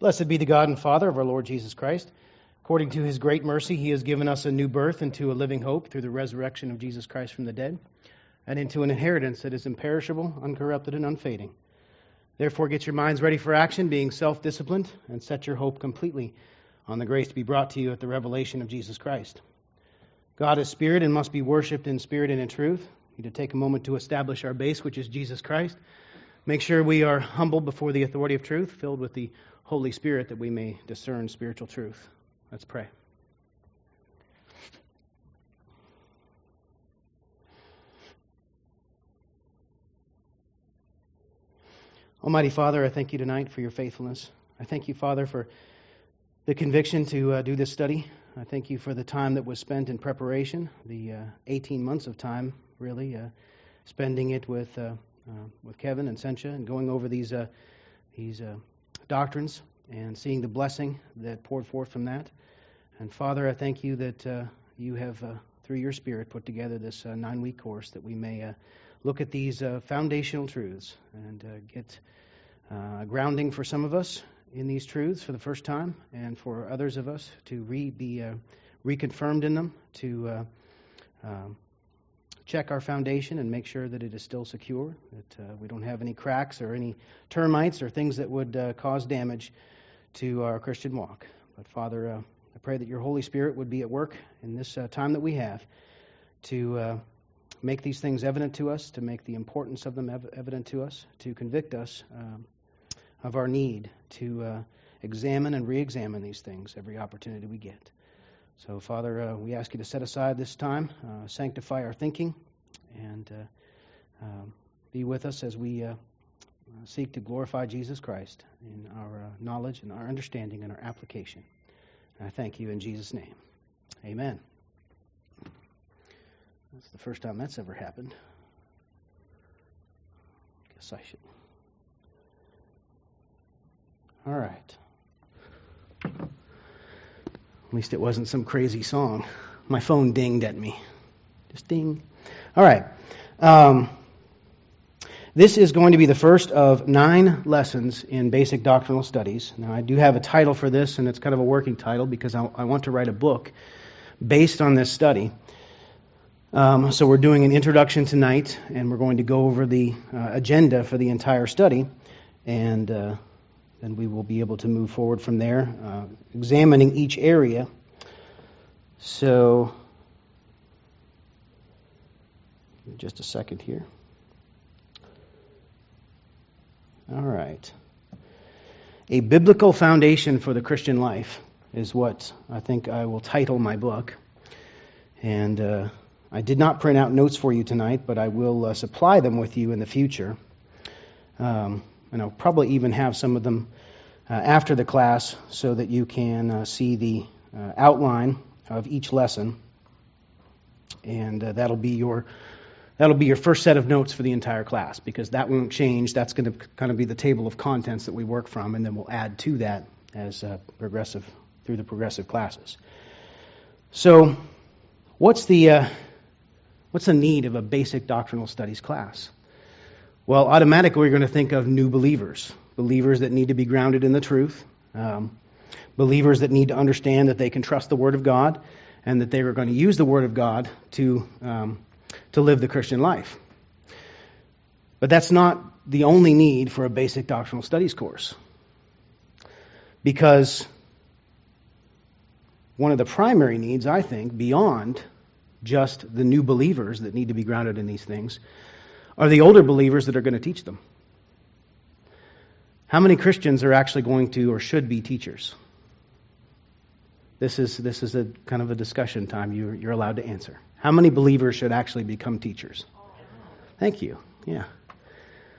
Blessed be the God and Father of our Lord Jesus Christ. According to his great mercy, he has given us a new birth into a living hope through the resurrection of Jesus Christ from the dead, and into an inheritance that is imperishable, uncorrupted, and unfading. Therefore, get your minds ready for action, being self disciplined, and set your hope completely on the grace to be brought to you at the revelation of Jesus Christ. God is spirit and must be worshipped in spirit and in truth. We need to take a moment to establish our base, which is Jesus Christ. Make sure we are humble before the authority of truth, filled with the Holy Spirit, that we may discern spiritual truth. Let's pray. Almighty Father, I thank you tonight for your faithfulness. I thank you, Father, for the conviction to uh, do this study. I thank you for the time that was spent in preparation, the uh, 18 months of time, really, uh, spending it with, uh, with Kevin and Sencha and going over these, uh, these doctrines and seeing the blessing that poured forth from that. And Father, I thank you that you have, through your Spirit, put together this nine week course that we may look at these uh, foundational truths and uh, get uh, grounding for some of us in these truths for the first time, and for others of us to re- be uh, reconfirmed in them, to uh, um, check our foundation and make sure that it is still secure, that uh, we don't have any cracks or any termites or things that would cause damage to our Christian walk. But Father, I pray that your Holy Spirit would be at work in this time that we have to make these things evident to us, to make the importance of them ev- evident to us, to convict us um, of our need to uh, examine and re examine these things every opportunity we get. So, Father, uh, we ask you to set aside this time, uh, sanctify our thinking, and uh, um, be with us as we uh, seek to glorify Jesus Christ in our uh, knowledge and our understanding and our application. And I thank you in Jesus' name. Amen. That's the first time that's ever happened. I Guess I should. All right. At least it wasn't some crazy song. My phone dinged at me. Just ding. All right. Um, this is going to be the first of nine lessons in basic doctrinal studies. Now, I do have a title for this, and it's kind of a working title because I, I want to write a book based on this study. Um, so we're doing an introduction tonight, and we're going to go over the uh, agenda for the entire study, and uh, then we will be able to move forward from there, uh, examining each area. So, just a second here. All right. A biblical foundation for the Christian life is what I think I will title my book. And uh, I did not print out notes for you tonight, but I will uh, supply them with you in the future. Um, and I'll probably even have some of them uh, after the class so that you can uh, see the uh, outline of each lesson. And uh, that'll be your that'll be your first set of notes for the entire class because that won't change. That's going to kind of be the table of contents that we work from, and then we'll add to that as uh, progressive through the progressive classes. So, what's the What's the need of a basic doctrinal studies class? Well, automatically we're going to think of new believers, believers that need to be grounded in the truth, um, believers that need to understand that they can trust the Word of God and that they are going to use the Word of God to, um, to live the Christian life. But that's not the only need for a basic doctrinal studies course. Because one of the primary needs, I think, beyond just the new believers that need to be grounded in these things, are the older believers that are going to teach them. How many Christians are actually going to or should be teachers? This is, this is a kind of a discussion time you're, you're allowed to answer. How many believers should actually become teachers? Thank you. Yeah.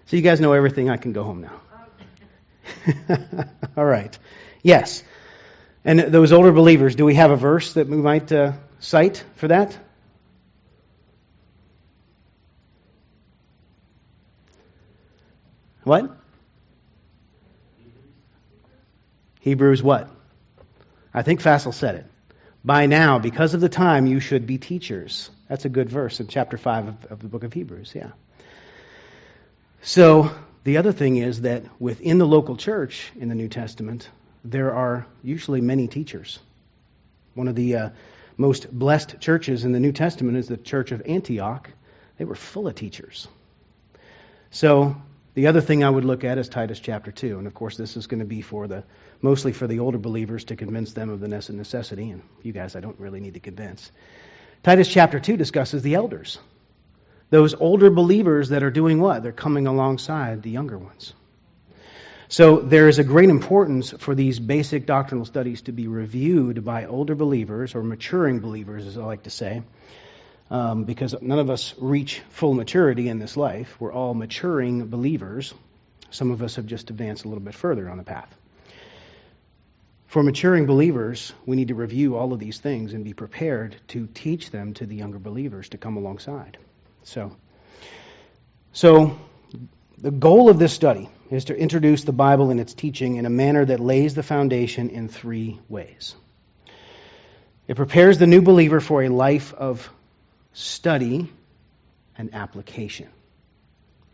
So you guys know everything. I can go home now. All right. Yes. And those older believers, do we have a verse that we might uh, cite for that? What? Hebrews what? I think Fassel said it. By now, because of the time, you should be teachers. That's a good verse in chapter 5 of, of the book of Hebrews, yeah. So, the other thing is that within the local church in the New Testament, there are usually many teachers. One of the uh, most blessed churches in the New Testament is the church of Antioch. They were full of teachers. So the other thing I would look at is Titus chapter 2. And of course, this is going to be for the mostly for the older believers to convince them of the necessity. And you guys, I don't really need to convince. Titus chapter 2 discusses the elders. Those older believers that are doing what? They're coming alongside the younger ones. So there is a great importance for these basic doctrinal studies to be reviewed by older believers or maturing believers, as I like to say, um, because none of us reach full maturity in this life. We're all maturing believers. Some of us have just advanced a little bit further on the path. For maturing believers, we need to review all of these things and be prepared to teach them to the younger believers to come alongside. So, so the goal of this study is to introduce the Bible and its teaching in a manner that lays the foundation in three ways. It prepares the new believer for a life of study and application.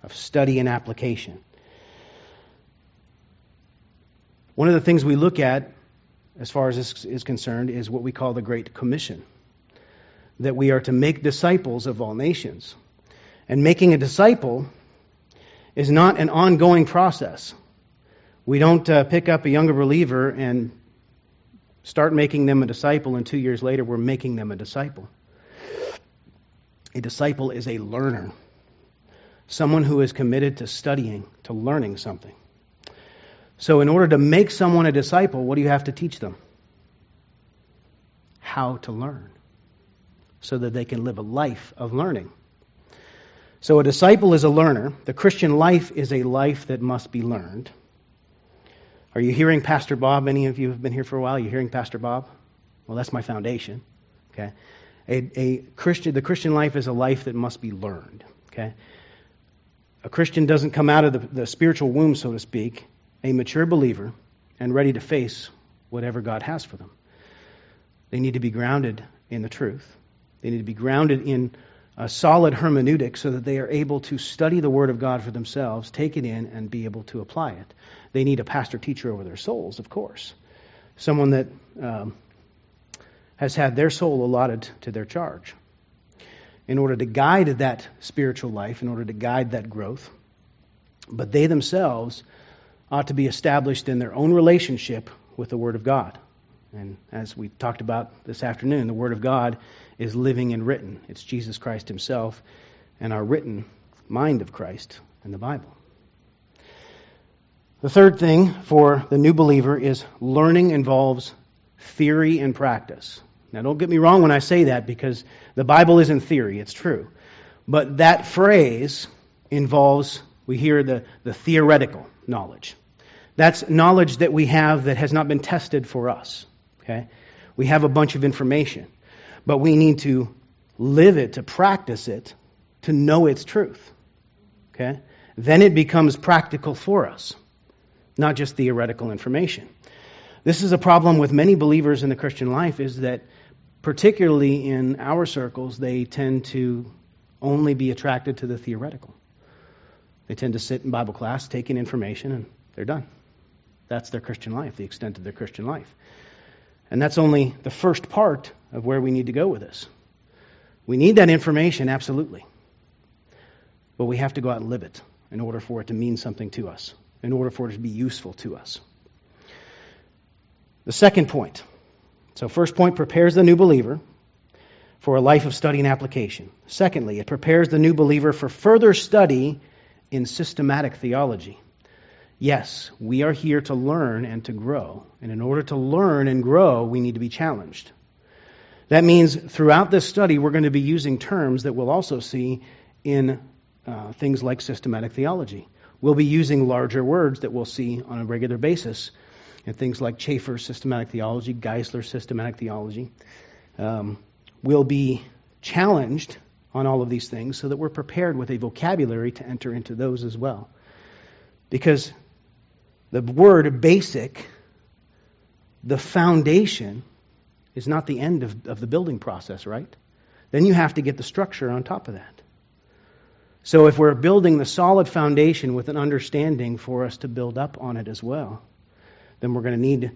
Of study and application. One of the things we look at, as far as this is concerned, is what we call the Great Commission that we are to make disciples of all nations. And making a disciple is not an ongoing process. We don't uh, pick up a younger believer and start making them a disciple, and two years later, we're making them a disciple. A disciple is a learner, someone who is committed to studying, to learning something. So, in order to make someone a disciple, what do you have to teach them? How to learn, so that they can live a life of learning. So a disciple is a learner. The Christian life is a life that must be learned. Are you hearing Pastor Bob? Any of you have been here for a while? Are you hearing Pastor Bob? Well, that's my foundation. Okay. A, a Christian, the Christian life is a life that must be learned. Okay. A Christian doesn't come out of the, the spiritual womb, so to speak, a mature believer and ready to face whatever God has for them. They need to be grounded in the truth. They need to be grounded in a solid hermeneutic so that they are able to study the Word of God for themselves, take it in, and be able to apply it. They need a pastor teacher over their souls, of course. Someone that um, has had their soul allotted to their charge. In order to guide that spiritual life, in order to guide that growth. But they themselves ought to be established in their own relationship with the Word of God. And as we talked about this afternoon, the Word of God is living and written. It's Jesus Christ Himself and our written mind of Christ in the Bible. The third thing for the new believer is learning involves theory and practice. Now, don't get me wrong when I say that because the Bible isn't theory, it's true. But that phrase involves, we hear the, the theoretical knowledge. That's knowledge that we have that has not been tested for us. Okay? We have a bunch of information, but we need to live it, to practice it, to know its truth. Okay? Then it becomes practical for us, not just theoretical information. This is a problem with many believers in the Christian life is that particularly in our circles they tend to only be attracted to the theoretical. They tend to sit in Bible class, take in information, and they're done. That's their Christian life, the extent of their Christian life. And that's only the first part of where we need to go with this. We need that information, absolutely. But we have to go out and live it in order for it to mean something to us, in order for it to be useful to us. The second point. So, first point prepares the new believer for a life of study and application. Secondly, it prepares the new believer for further study in systematic theology. Yes, we are here to learn and to grow. And in order to learn and grow, we need to be challenged. That means throughout this study, we're going to be using terms that we'll also see in uh, things like systematic theology. We'll be using larger words that we'll see on a regular basis in things like Chafer's systematic theology, Geisler systematic theology. Um, we'll be challenged on all of these things so that we're prepared with a vocabulary to enter into those as well. Because the word basic, the foundation, is not the end of, of the building process, right? Then you have to get the structure on top of that. So if we're building the solid foundation with an understanding for us to build up on it as well, then we're going to need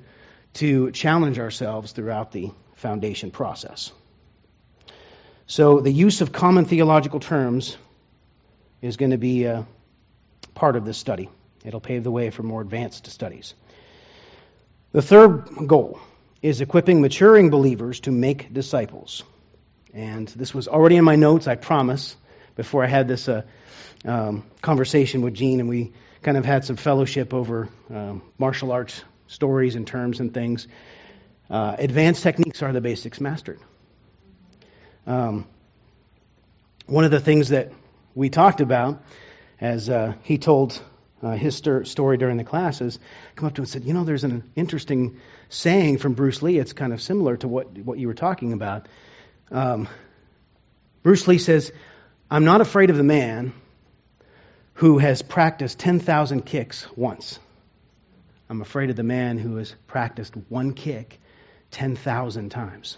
to challenge ourselves throughout the foundation process. So, the use of common theological terms is going to be a part of this study. It'll pave the way for more advanced studies. The third goal is equipping maturing believers to make disciples. And this was already in my notes, I promise, before I had this uh, um, conversation with Gene, and we kind of had some fellowship over um, martial arts stories and terms and things. Uh, advanced techniques are the basics mastered. Um, one of the things that we talked about, as uh, he told uh, his st- story during the classes, come up to him and said, "You know, there's an interesting saying from Bruce Lee. It's kind of similar to what what you were talking about." Um, Bruce Lee says, "I'm not afraid of the man who has practiced 10,000 kicks once. I'm afraid of the man who has practiced one kick 10,000 times."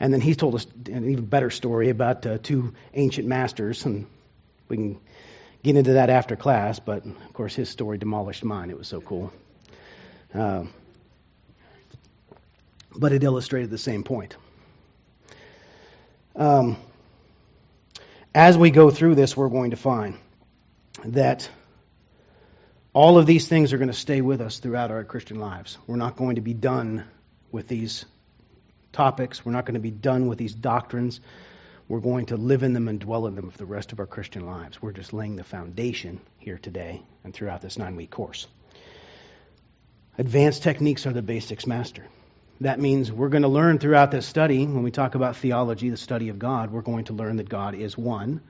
And then he told us an even better story about uh, two ancient masters, and we can get into that after class, but of course his story demolished mine. It was so cool. Uh, but it illustrated the same point. Um, as we go through this, we're going to find that all of these things are going to stay with us throughout our Christian lives. We're not going to be done with these topics. We're not going to be done with these doctrines. We're going to live in them and dwell in them for the rest of our Christian lives. We're just laying the foundation here today and throughout this nine week course. Advanced techniques are the basics master. That means we're going to learn throughout this study, when we talk about theology, the study of God, we're going to learn that God is one,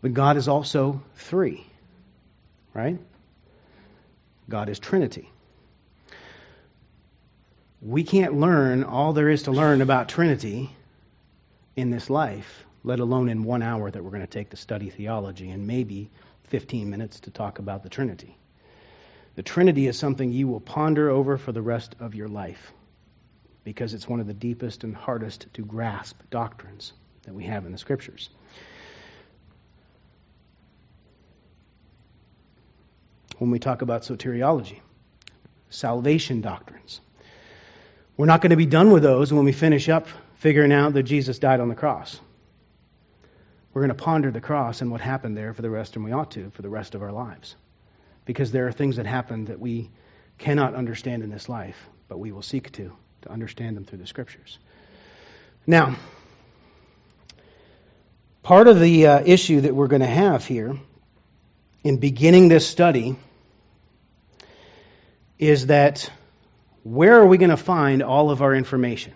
but God is also three, right? God is Trinity we can't learn all there is to learn about Trinity in this life, let alone in one hour that we're going to take to study theology and maybe 15 minutes to talk about the Trinity. The Trinity is something you will ponder over for the rest of your life because it's one of the deepest and hardest to grasp doctrines that we have in the Scriptures. When we talk about soteriology, salvation doctrines, we're not going to be done with those when we finish up figuring out that Jesus died on the cross. We're going to ponder the cross and what happened there for the rest, and we ought to, for the rest of our lives. Because there are things that happen that we cannot understand in this life, but we will seek to, to understand them through the Scriptures. Now, part of the uh, issue that we're going to have here in beginning this study is that where are we going to find all of our information?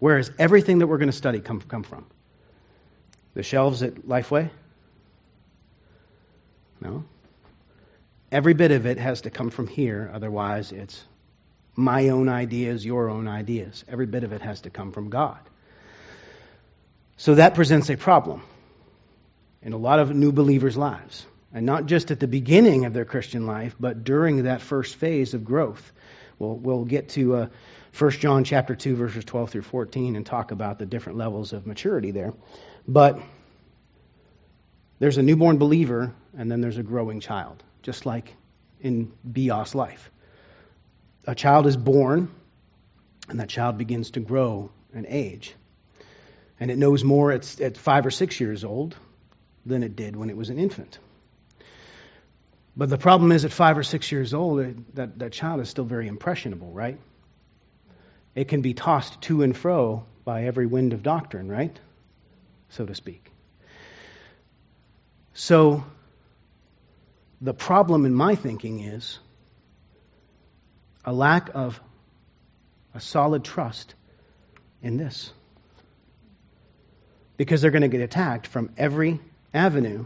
Where is everything that we're going to study come, come from? The shelves at Lifeway? No. Every bit of it has to come from here, otherwise, it's my own ideas, your own ideas. Every bit of it has to come from God. So that presents a problem in a lot of new believers' lives and not just at the beginning of their Christian life, but during that first phase of growth. We'll, we'll get to uh, 1 John chapter 2, verses 12 through 14, and talk about the different levels of maturity there. But there's a newborn believer, and then there's a growing child, just like in Bios life. A child is born, and that child begins to grow and age. And it knows more at, at five or six years old than it did when it was an infant. But the problem is, at five or six years old, that, that child is still very impressionable, right? It can be tossed to and fro by every wind of doctrine, right? So to speak. So, the problem in my thinking is a lack of a solid trust in this. Because they're going to get attacked from every avenue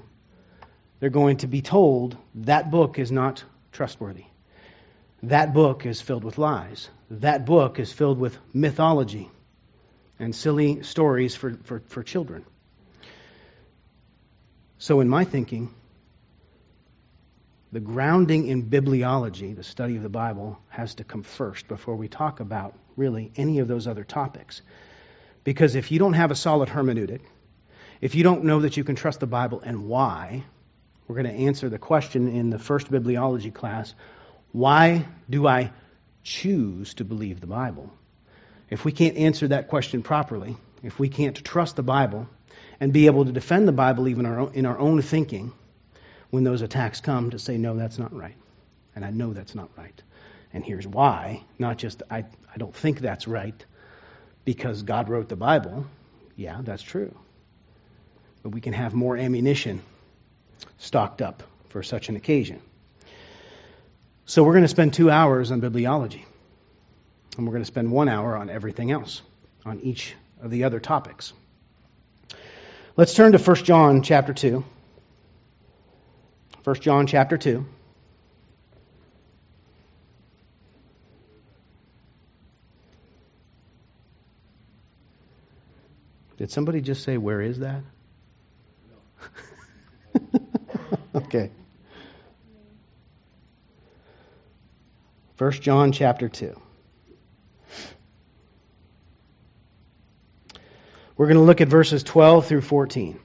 they're going to be told that book is not trustworthy. That book is filled with lies. That book is filled with mythology and silly stories for, for, for children. So, in my thinking, the grounding in bibliology, the study of the Bible, has to come first before we talk about really any of those other topics. Because if you don't have a solid hermeneutic, if you don't know that you can trust the Bible and why, We're going to answer the question in the first bibliology class why do I choose to believe the Bible? If we can't answer that question properly, if we can't trust the Bible and be able to defend the Bible even our in our own thinking, when those attacks come to say, no, that's not right. And I know that's not right. And here's why. Not just, I, I don't think that's right because God wrote the Bible. Yeah, that's true. But we can have more ammunition stocked up for such an occasion. So we're going to spend two hours on bibliology. And we're going to spend one hour on everything else, on each of the other topics. Let's turn to 1 John chapter 2. 1 John chapter 2. Did somebody just say, Where is that? Okay. 1 John chapter 2. We're going to look at verses 12 through 14.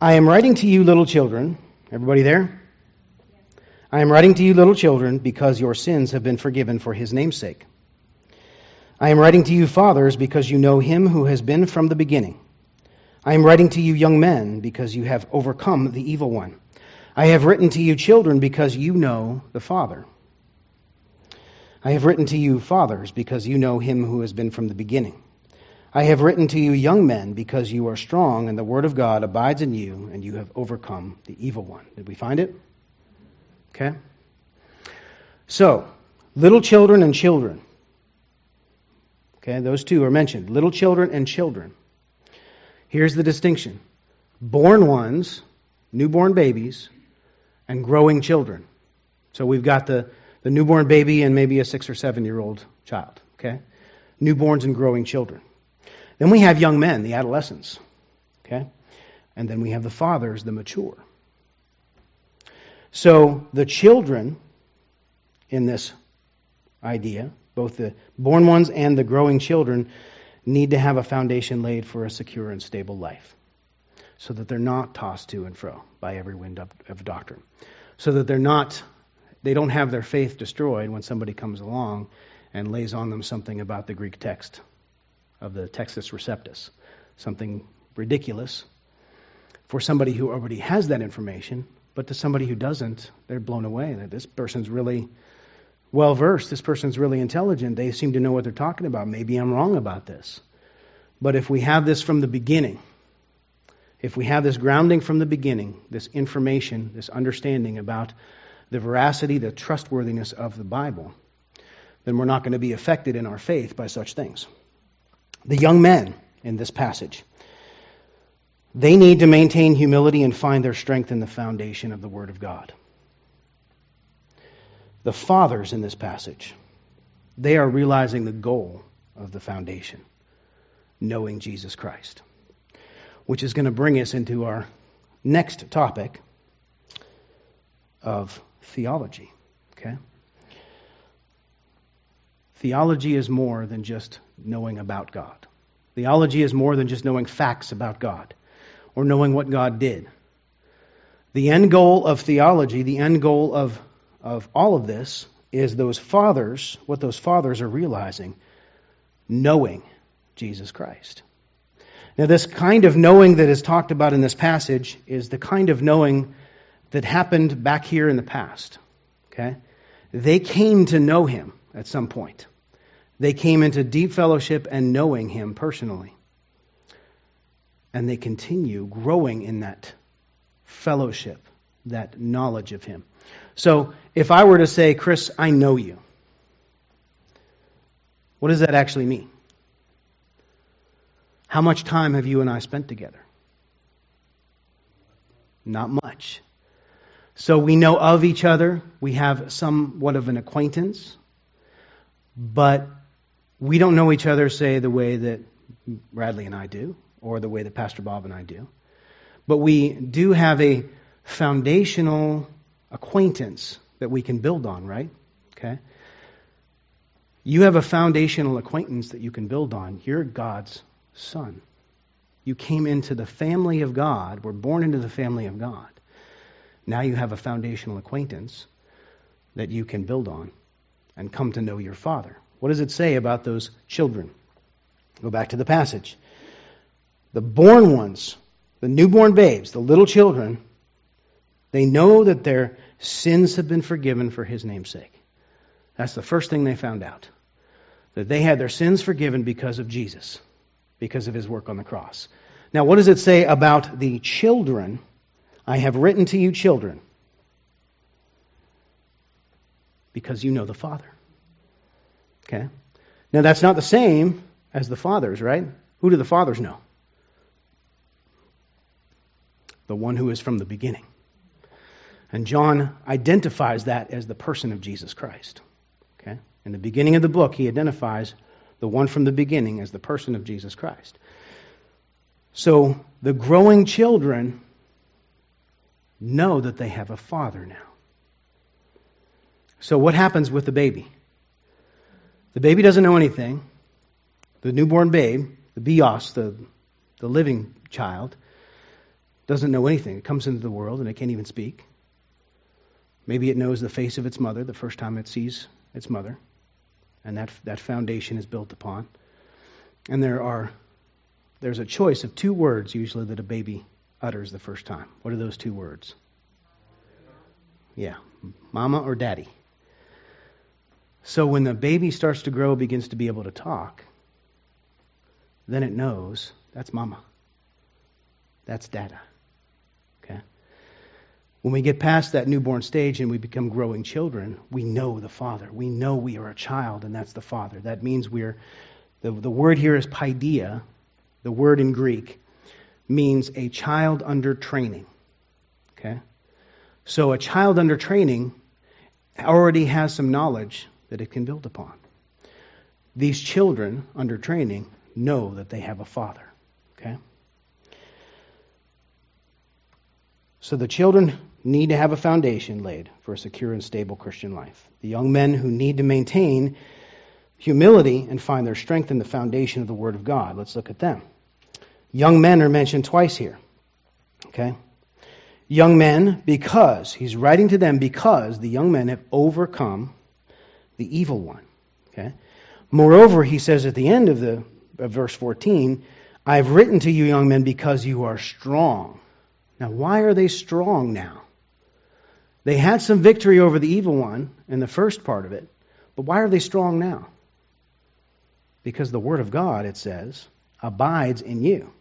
I am writing to you, little children. Everybody there? I am writing to you, little children, because your sins have been forgiven for his name's sake. I am writing to you, fathers, because you know him who has been from the beginning. I am writing to you, young men, because you have overcome the evil one. I have written to you, children, because you know the Father. I have written to you, fathers, because you know him who has been from the beginning. I have written to you, young men, because you are strong, and the word of God abides in you, and you have overcome the evil one. Did we find it? Okay. So, little children and children. Okay, those two are mentioned. Little children and children. Here's the distinction born ones, newborn babies, and growing children. So we've got the, the newborn baby and maybe a six or seven year old child. Okay? Newborns and growing children. Then we have young men, the adolescents. Okay? And then we have the fathers, the mature. So the children in this idea, both the born ones and the growing children, need to have a foundation laid for a secure and stable life so that they're not tossed to and fro by every wind of doctrine. So that they're not, they don't have their faith destroyed when somebody comes along and lays on them something about the Greek text of the Textus Receptus, something ridiculous for somebody who already has that information, but to somebody who doesn't, they're blown away this person's really well versed, this person's really intelligent, they seem to know what they're talking about. Maybe I'm wrong about this. But if we have this from the beginning, if we have this grounding from the beginning, this information, this understanding about the veracity, the trustworthiness of the Bible, then we're not going to be affected in our faith by such things the young men in this passage. They need to maintain humility and find their strength in the foundation of the Word of God. The fathers in this passage, they are realizing the goal of the foundation, knowing Jesus Christ, which is going to bring us into our next topic of theology. Okay? Theology is more than just knowing about God. Theology is more than just knowing facts about God or knowing what God did. The end goal of theology, the end goal of, of all of this, is those fathers, what those fathers are realizing, knowing Jesus Christ. Now, this kind of knowing that is talked about in this passage is the kind of knowing that happened back here in the past. Okay? They came to know him at some point. They came into deep fellowship and knowing Him personally. And they continue growing in that fellowship, that knowledge of Him. So if I were to say, Chris, I know you, what does that actually mean? How much time have you and I spent together? Not much. So we know of each other. We have somewhat of an acquaintance. But we don't know each other, say, the way that Bradley and I do, or the way that Pastor Bob and I do. But we do have a foundational acquaintance that we can build on, right? Okay? You have a foundational acquaintance that you can build on. You're God's son. You came into the family of God, were born into the family of God. Now you have a foundational acquaintance that you can build on and come to know your Father. What does it say about those children? Go back to the passage. The born ones, the newborn babes, the little children, they know that their sins have been forgiven for his name's sake. That's the first thing they found out. That they had their sins forgiven because of Jesus, because of his work on the cross. Now, what does it say about the children? I have written to you, children, because you know the Father. Okay? Now, that's not the same as the fathers, right? Who do the fathers know? The one who is from the beginning. And John identifies that as the person of Jesus Christ. Okay? In the beginning of the book, he identifies the one from the beginning as the person of Jesus Christ. So the growing children know that they have a father now. So what happens with the baby? The baby doesn't know anything. The newborn babe, the bios, the, the living child, doesn't know anything. It comes into the world and it can't even speak. Maybe it knows the face of its mother the first time it sees its mother, and that, that foundation is built upon. And there are there's a choice of two words usually that a baby utters the first time. What are those two words? Yeah, mama or daddy. So when the baby starts to grow, begins to be able to talk, then it knows that's mama. That's dada. When we get past that newborn stage and we become growing children, we know the Father. We know we are a child, and that's the Father. That means we're, the, the word here is paideia. The word in Greek means a child under training. Okay? So a child under training already has some knowledge that it can build upon. These children under training know that they have a father. Okay? So the children need to have a foundation laid for a secure and stable Christian life. The young men who need to maintain humility and find their strength in the foundation of the Word of God. Let's look at them. Young men are mentioned twice here. Okay? Young men, because, he's writing to them because the young men have overcome the evil one. Okay? Moreover, he says at the end of the of verse 14, I have written to you, young men, because you are strong. Now, why are they strong now? They had some victory over the evil one in the first part of it, but why are they strong now? Because the Word of God, it says, abides in you.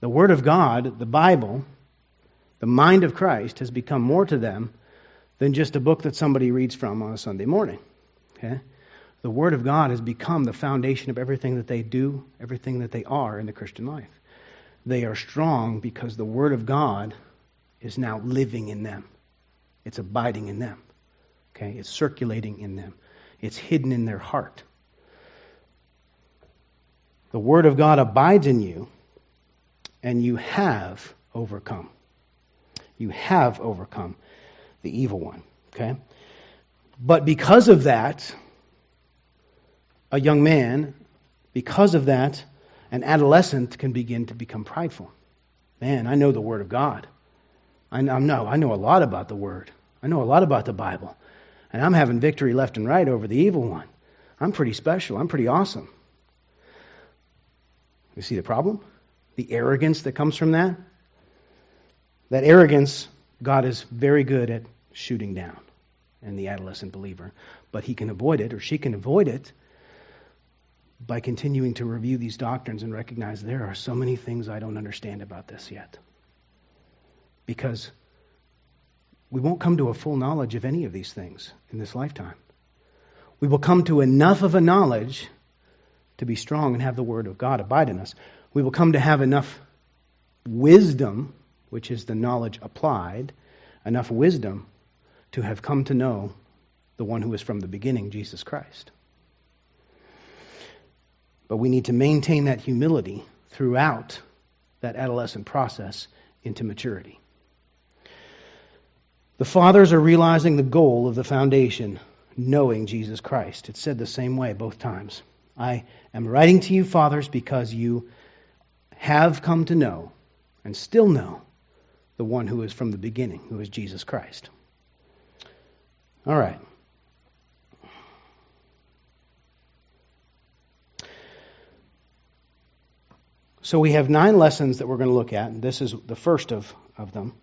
The Word of God, the Bible, the mind of Christ, has become more to them than just a book that somebody reads from on a Sunday morning. Okay? The Word of God has become the foundation of everything that they do, everything that they are in the Christian life. They are strong because the Word of God is now living in them. It's abiding in them. Okay? It's circulating in them. It's hidden in their heart. The Word of God abides in you, and you have overcome. You have overcome the evil one. Okay? But because of that, a young man, because of that, an adolescent can begin to become prideful. Man, I know the Word of God. I know, I know a lot about the Word. I know a lot about the Bible. And I'm having victory left and right over the evil one. I'm pretty special. I'm pretty awesome. You see the problem? The arrogance that comes from that? That arrogance, God is very good at shooting down in the adolescent believer. But he can avoid it, or she can avoid it, by continuing to review these doctrines and recognize there are so many things I don't understand about this yet. Because we won't come to a full knowledge of any of these things in this lifetime. We will come to enough of a knowledge to be strong and have the Word of God abide in us. We will come to have enough wisdom, which is the knowledge applied, enough wisdom to have come to know the one who is from the beginning, Jesus Christ. But we need to maintain that humility throughout that adolescent process into maturity. The fathers are realizing the goal of the foundation, knowing Jesus Christ. It's said the same way both times. I am writing to you, fathers, because you have come to know and still know the one who is from the beginning, who is Jesus Christ. All right. So we have nine lessons that we're going to look at, and this is the first of, of them.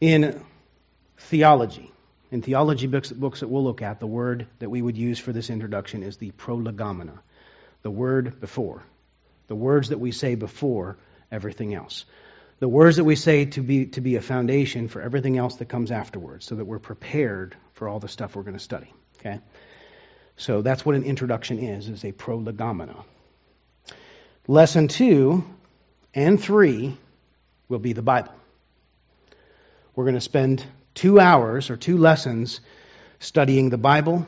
In theology, in theology books, books that we'll look at, the word that we would use for this introduction is the prolegomena, the word before, the words that we say before everything else. The words that we say to be, to be a foundation for everything else that comes afterwards, so that we're prepared for all the stuff we're going to study. Okay? So that's what an introduction is, is a prolegomena. Lesson two and three will be the Bible. We're going to spend two hours or two lessons studying the Bible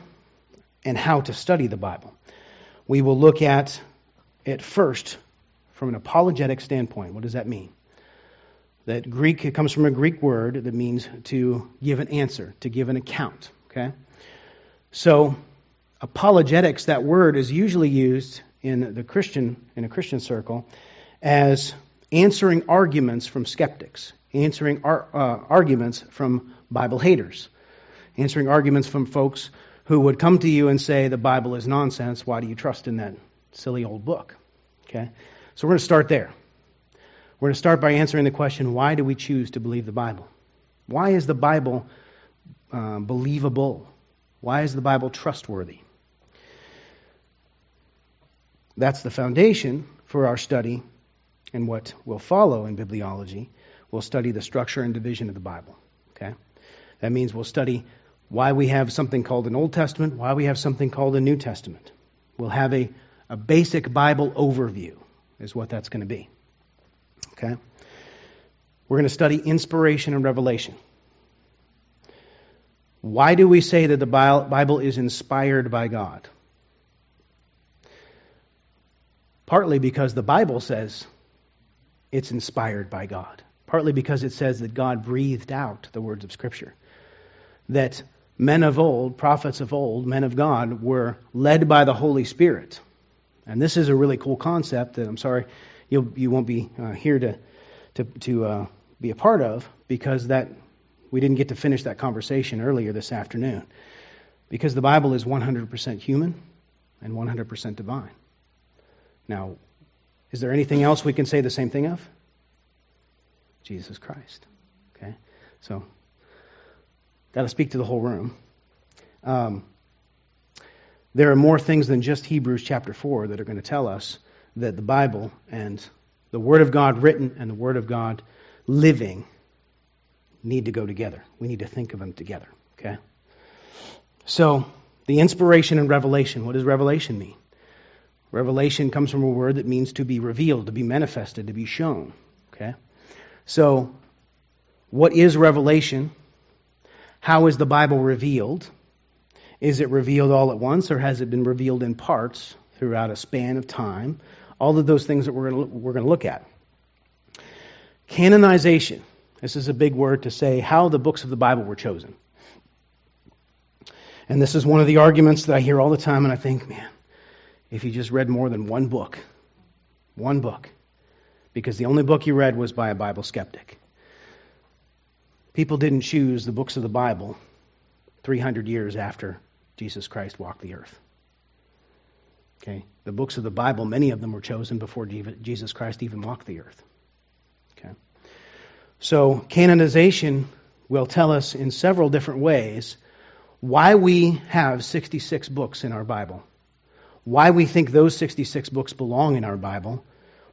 and how to study the Bible. We will look at it first from an apologetic standpoint. What does that mean? That Greek it comes from a Greek word that means to give an answer, to give an account. Okay? So apologetics, that word is usually used in the Christian in a Christian circle as answering arguments from skeptics, answering ar- uh, arguments from Bible haters, answering arguments from folks who would come to you and say the Bible is nonsense. Why do you trust in that silly old book? Okay, so we're going to start there. We're going to start by answering the question: Why do we choose to believe the Bible? Why is the Bible uh, believable? Why is the Bible trustworthy? That's the foundation for our study and what will follow in bibliology. We'll study the structure and division of the Bible. Okay? That means we'll study why we have something called an Old Testament, why we have something called a New Testament. We'll have a, a basic Bible overview, is what that's going to be. Okay? We're going to study inspiration and revelation. Why do we say that the Bible is inspired by God? Partly because the Bible says it's inspired by God. Partly because it says that God breathed out the words of Scripture. That men of old, prophets of old, men of God, were led by the Holy Spirit. And this is a really cool concept that I'm sorry you'll, you won't be uh, here to, to, to uh, be a part of because that we didn't get to finish that conversation earlier this afternoon. Because the Bible is 100% human and 100% divine. Now, is there anything else we can say the same thing of? Jesus Christ. Okay? So, to speak to the whole room. Um, there are more things than just Hebrews chapter 4 that are going to tell us that the Bible and the Word of God written and the Word of God living need to go together. We need to think of them together. Okay? So, the inspiration and revelation. What does revelation mean? Revelation comes from a word that means to be revealed, to be manifested, to be shown. Okay? So, what is revelation? How is the Bible revealed? Is it revealed all at once, or has it been revealed in parts throughout a span of time? All of those things that we're going we're to look at. Canonization. This is a big word to say how the books of the Bible were chosen. And this is one of the arguments that I hear all the time, and I think, man, if you just read more than one book. One book. Because the only book you read was by a Bible skeptic. People didn't choose the books of the Bible 300 years after Jesus Christ walked the earth. Okay? The books of the Bible, many of them were chosen before Jesus Christ even walked the earth. Okay? So, canonization will tell us in several different ways why we have 66 books in our Bible why we think those 66 books belong in our Bible,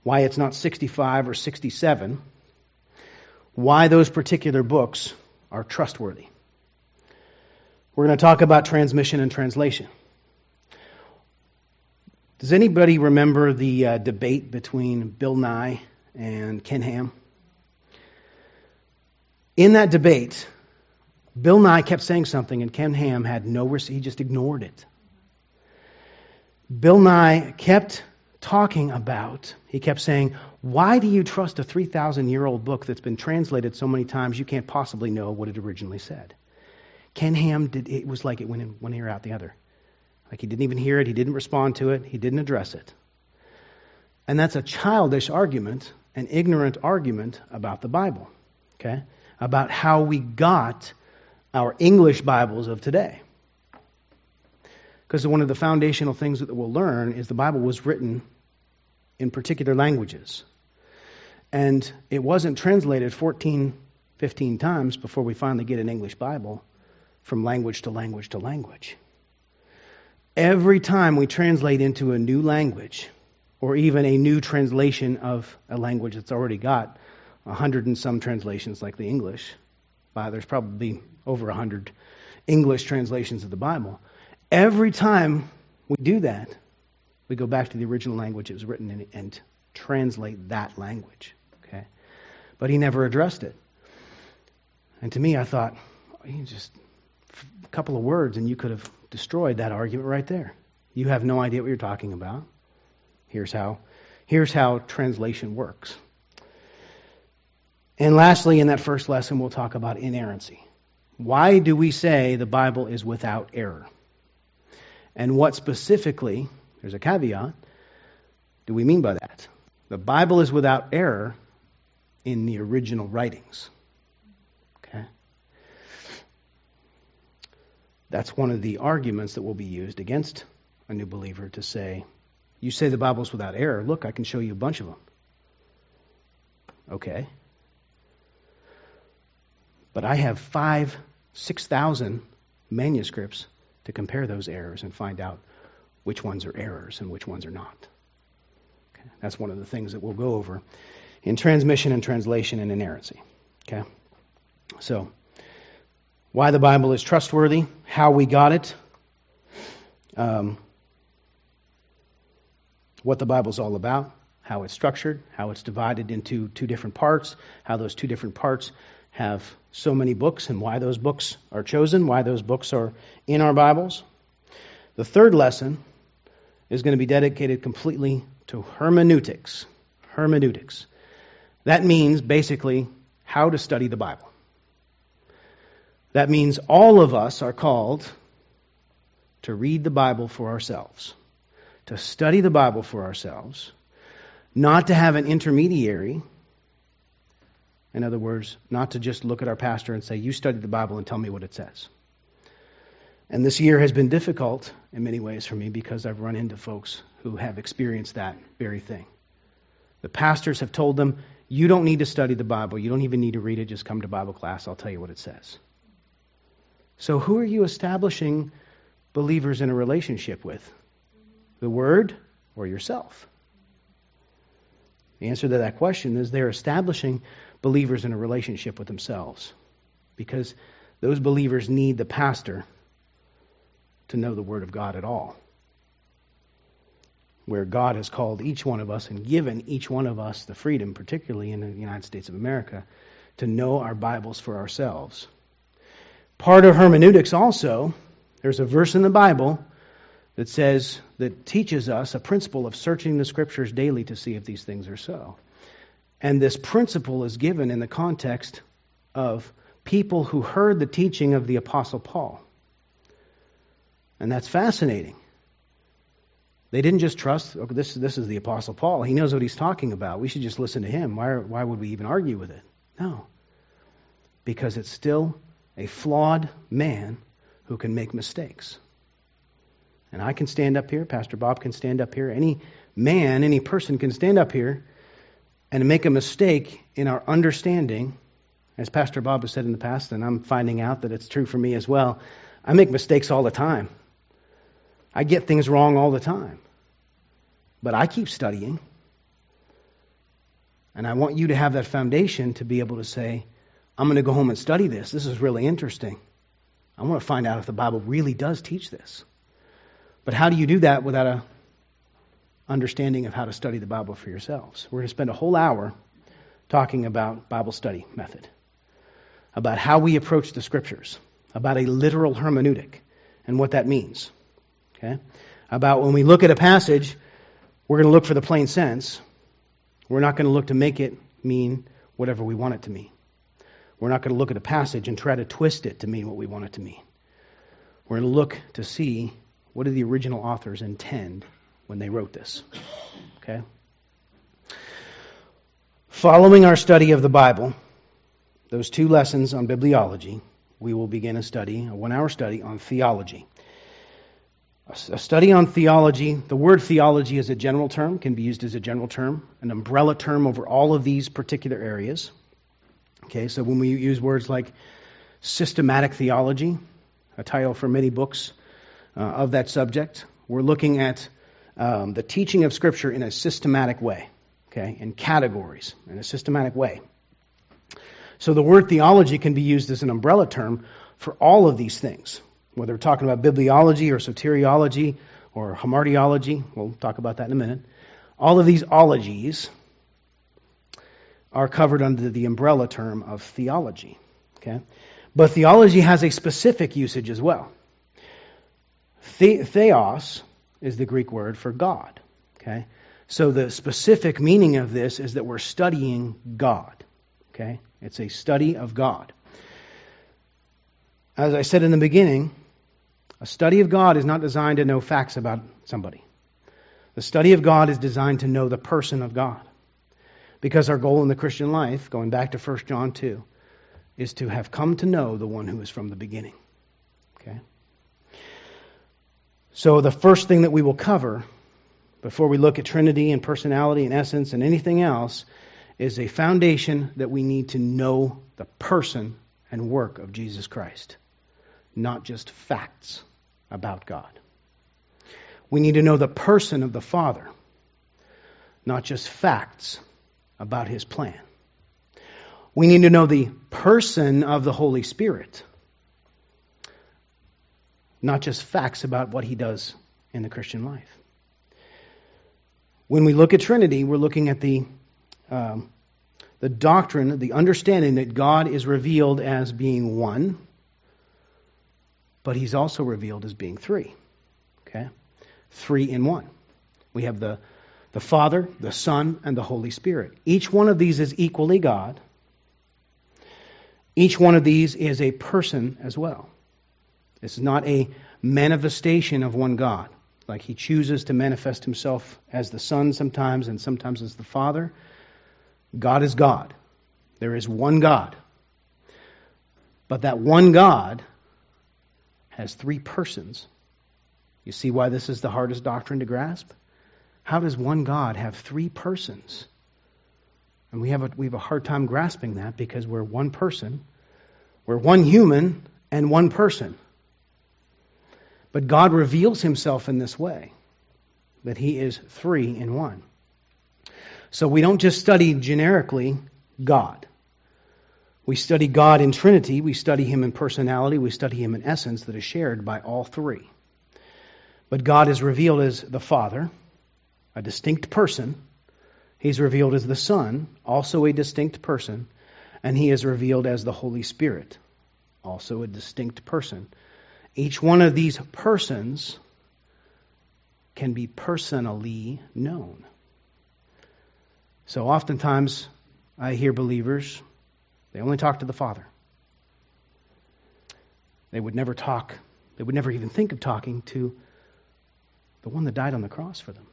why it's not 65 or 67, why those particular books are trustworthy. We're going to talk about transmission and translation. Does anybody remember the uh, debate between Bill Nye and Ken Ham? In that debate, Bill Nye kept saying something, and Ken Ham had no, he just ignored it. Bill Nye kept talking about, he kept saying, Why do you trust a 3,000 year old book that's been translated so many times you can't possibly know what it originally said? Ken Ham did, it was like it went in one ear out the other. Like he didn't even hear it, he didn't respond to it, he didn't address it. And that's a childish argument, an ignorant argument about the Bible, okay? About how we got our English Bibles of today. Because one of the foundational things that we'll learn is the Bible was written in particular languages. And it wasn't translated 14, 15 times before we finally get an English Bible from language to language to language. Every time we translate into a new language, or even a new translation of a language that's already got a hundred and some translations like the English, uh, there's probably over a hundred English translations of the Bible. Every time we do that, we go back to the original language it was written in and translate that language. Okay? But he never addressed it. And to me, I thought, oh, you just a couple of words and you could have destroyed that argument right there. You have no idea what you're talking about. Here's how, here's how translation works. And lastly, in that first lesson, we'll talk about inerrancy. Why do we say the Bible is without error? And what specifically, there's a caveat, do we mean by that? The Bible is without error in the original writings. Okay? That's one of the arguments that will be used against a new believer to say, You say the Bible's without error. Look, I can show you a bunch of them. Okay. But I have five, 6,000 manuscripts to compare those errors and find out which ones are errors and which ones are not. Okay? That's one of the things that we'll go over in transmission and translation and inerrancy. Okay? So, why the Bible is trustworthy, how we got it, um, what the Bible's all about, how it's structured, how it's divided into two different parts, how those two different parts have so many books and why those books are chosen, why those books are in our Bibles. The third lesson is going to be dedicated completely to hermeneutics. Hermeneutics. That means basically how to study the Bible. That means all of us are called to read the Bible for ourselves, to study the Bible for ourselves, not to have an intermediary in other words, not to just look at our pastor and say, You study the Bible and tell me what it says. And this year has been difficult in many ways for me because I've run into folks who have experienced that very thing. The pastors have told them, You don't need to study the Bible. You don't even need to read it. Just come to Bible class. I'll tell you what it says. So, who are you establishing believers in a relationship with? The Word or yourself? The answer to that question is they're establishing believers in a relationship with themselves because those believers need the pastor to know the Word of God at all. Where God has called each one of us and given each one of us the freedom, particularly in the United States of America, to know our Bibles for ourselves. Part of hermeneutics also, there's a verse in the Bible that says, that teaches us a principle of searching the Scriptures daily to see if these things are so. And this principle is given in the context of people who heard the teaching of the Apostle Paul. And that's fascinating. They didn't just trust, okay, this, this is the Apostle Paul. He knows what he's talking about. We should just listen to him. Why, why would we even argue with it? No. Because it's still a flawed man who can make mistakes. And I can stand up here, Pastor Bob can stand up here, any man, any person can stand up here and make a mistake in our understanding, as Pastor Bob has said in the past, and I'm finding out that it's true for me as well, I make mistakes all the time. I get things wrong all the time. But I keep studying. And I want you to have that foundation to be able to say, I'm going to go home and study this. This is really interesting. I want to find out if the Bible really does teach this. But how do you do that without a understanding of how to study the Bible for yourselves. We're going to spend a whole hour talking about Bible study method, about how we approach the scriptures, about a literal hermeneutic and what that means. Okay? About when we look at a passage, we're going to look for the plain sense. We're not going to look to make it mean whatever we want it to mean. We're not going to look at a passage and try to twist it to mean what we want it to mean. We're going to look to see what did the original authors intend when they wrote this. Okay? Following our study of the Bible, those two lessons on bibliology, we will begin a study, a one hour study on theology. A study on theology, the word theology is a general term, can be used as a general term, an umbrella term over all of these particular areas. Okay, so when we use words like systematic theology, a title for many books uh, of that subject, we're looking at um, the teaching of Scripture in a systematic way, okay, in categories, in a systematic way. So the word theology can be used as an umbrella term for all of these things whether we're talking about bibliology or soteriology or hamartiology, we'll talk about that in a minute. All of these ologies are covered under the umbrella term of theology. Okay? But theology has a specific usage as well. The- theos is the Greek word for God. Okay? So the specific meaning of this is that we're studying God. Okay? It's a study of God. As I said in the beginning, a study of God is not designed to know facts about somebody. The study of God is designed to know the person of God. Because our goal in the Christian life, going back to 1 John 2, is to have come to know the one who is from the beginning. Okay? So the first thing that we will cover before we look at Trinity and personality and essence and anything else is a foundation that we need to know the person and work of Jesus Christ, not just facts about God. We need to know the person of the Father, not just facts about his plan. We need to know the person of the Holy Spirit, not just facts about what he does in the Christian life. When we look at Trinity, we're looking at the, um, the doctrine, the understanding that God is revealed as being one but he's also revealed as being three. Okay? Three in one. We have the, the Father, the Son, and the Holy Spirit. Each one of these is equally God. Each one of these is a person as well. This is not a manifestation of one God. Like he chooses to manifest himself as the Son sometimes and sometimes as the Father. God is God. There is one God. But that one God has three persons. You see why this is the hardest doctrine to grasp? How does one God have three persons? And we have a, we have a hard time grasping that because we're one person, we're one human and one person. But God reveals himself in this way that he is three in one. So we don't just study generically God. We study God in Trinity, we study Him in personality, we study Him in essence that is shared by all three. But God is revealed as the Father, a distinct person. He's revealed as the Son, also a distinct person. And He is revealed as the Holy Spirit, also a distinct person. Each one of these persons can be personally known. So oftentimes I hear believers they only talk to the Father. They would never talk, they would never even think of talking to the one that died on the cross for them.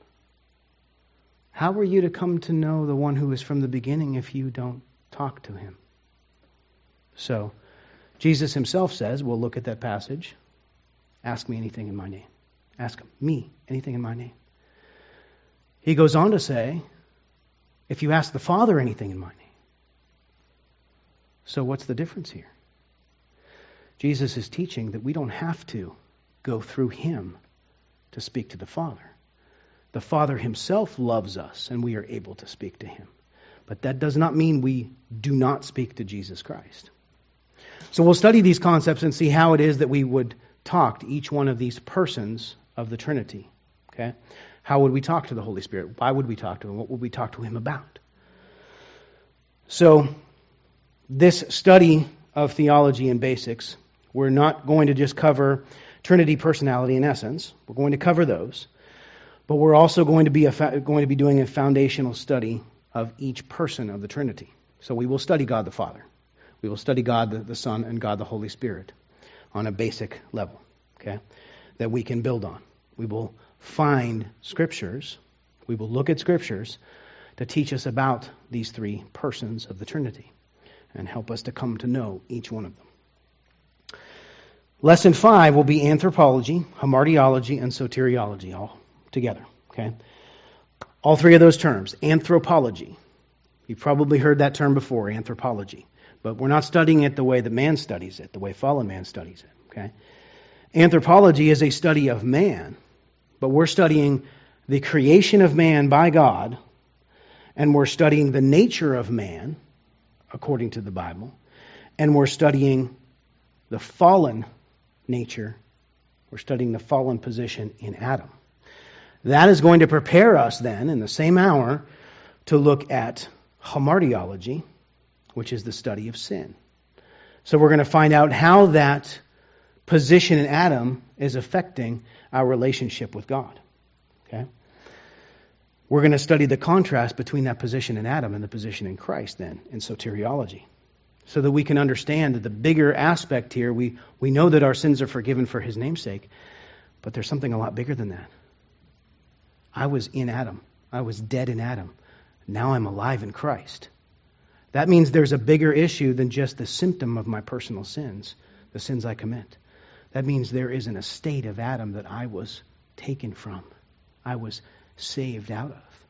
How are you to come to know the one who is from the beginning if you don't talk to him? So, Jesus himself says, we'll look at that passage, ask me anything in my name. Ask me anything in my name. He goes on to say, if you ask the Father anything in my name, so, what's the difference here? Jesus is teaching that we don't have to go through him to speak to the Father. The Father himself loves us, and we are able to speak to him. But that does not mean we do not speak to Jesus Christ. So we'll study these concepts and see how it is that we would talk to each one of these persons of the Trinity. Okay? How would we talk to the Holy Spirit? Why would we talk to him? What would we talk to him about? So this study of theology and basics, we're not going to just cover Trinity, personality, and essence. We're going to cover those. But we're also going to be, fa- going to be doing a foundational study of each person of the Trinity. So we will study God the Father. We will study God the, the Son and God the Holy Spirit on a basic level, okay, that we can build on. We will find scriptures, we will look at scriptures to teach us about these three persons of the Trinity and help us to come to know each one of them. Lesson five will be anthropology, hamartiology, and soteriology all together. Okay? All three of those terms. Anthropology. You've probably heard that term before, anthropology. But we're not studying it the way that man studies it, the way fallen man studies it. Okay? Anthropology is a study of man, but we're studying the creation of man by God, and we're studying the nature of man, according to the Bible, and we're studying the fallen nature. We're studying the fallen position in Adam. That is going to prepare us then, in the same hour, to look at hamartiology, which is the study of sin. So we're going to find out how that position in Adam is affecting our relationship with God. Okay? We're going to study the contrast between that position in Adam and the position in Christ then in soteriology. So that we can understand that the bigger aspect here, we, we know that our sins are forgiven for his namesake, but there's something a lot bigger than that. I was in Adam. I was dead in Adam. Now I'm alive in Christ. That means there's a bigger issue than just the symptom of my personal sins, the sins I commit. That means there is an estate of Adam that I was taken from, I was saved out of.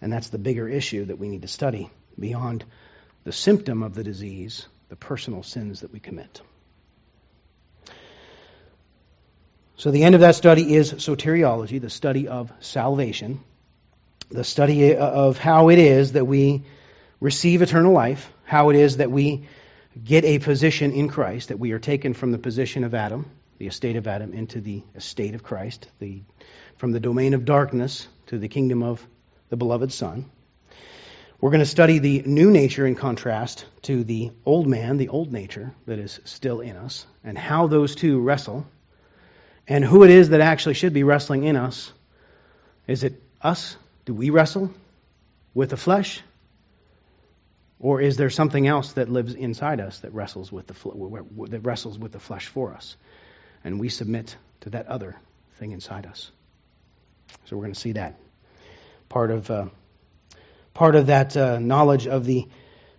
And that's the bigger issue that we need to study beyond the symptom of the disease, the personal sins that we commit. So, the end of that study is soteriology, the study of salvation, the study of how it is that we receive eternal life, how it is that we get a position in Christ, that we are taken from the position of Adam, the estate of Adam, into the estate of Christ, the, from the domain of darkness to the kingdom of the beloved Son. We're going to study the new nature in contrast to the old man, the old nature that is still in us, and how those two wrestle and who it is that actually should be wrestling in us. Is it us? Do we wrestle with the flesh? Or is there something else that lives inside us that wrestles with the that wrestles with the flesh for us, and we submit to that other thing inside us? So we're going to see that part of uh, part of that uh, knowledge of the